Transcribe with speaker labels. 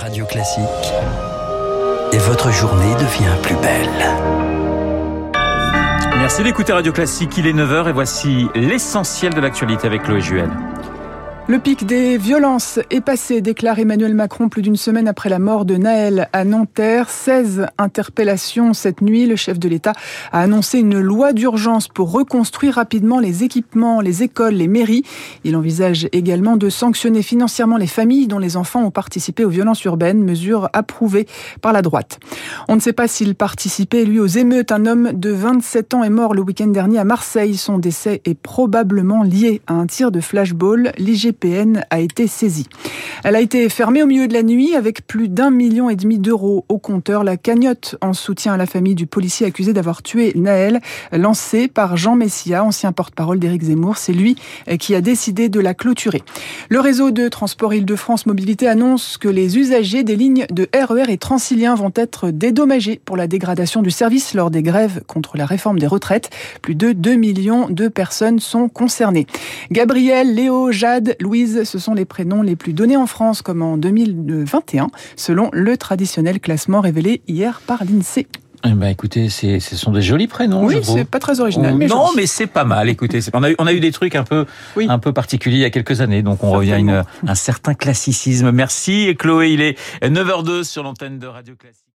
Speaker 1: Radio Classique. Et votre journée devient plus belle.
Speaker 2: Merci d'écouter Radio Classique, il est 9h et voici l'essentiel de l'actualité avec Chloé Juel.
Speaker 3: Le pic des violences est passé, déclare Emmanuel Macron plus d'une semaine après la mort de Naël à Nanterre. 16 interpellations cette nuit. Le chef de l'État a annoncé une loi d'urgence pour reconstruire rapidement les équipements, les écoles, les mairies. Il envisage également de sanctionner financièrement les familles dont les enfants ont participé aux violences urbaines, mesure approuvée par la droite. On ne sait pas s'il participait, lui, aux émeutes. Un homme de 27 ans est mort le week-end dernier à Marseille. Son décès est probablement lié à un tir de flashball. L'IGP a été saisie. Elle a été fermée au milieu de la nuit avec plus d'un million et demi d'euros au compteur. La cagnotte en soutien à la famille du policier accusé d'avoir tué Naël, lancée par Jean Messia, ancien porte-parole d'Éric Zemmour. C'est lui qui a décidé de la clôturer. Le réseau de transport Île-de-France Mobilité annonce que les usagers des lignes de RER e et Transilien vont être dédommagés pour la dégradation du service lors des grèves contre la réforme des retraites. Plus de 2 millions de personnes sont concernées. Gabriel, Léo, Jade, Louise, ce sont les prénoms les plus donnés en France, comme en 2021, selon le traditionnel classement révélé hier par l'INSEE.
Speaker 2: Eh ben, écoutez, ce sont des jolis prénoms.
Speaker 3: Oui, c'est pas très original.
Speaker 2: Mais non, mais c'est pas mal. Écoutez, on a, eu, on a eu des trucs un peu, un peu particuliers il y a quelques années, donc on revient à un certain classicisme. Merci, Chloé. Il est 9h02 sur l'antenne de Radio Classique.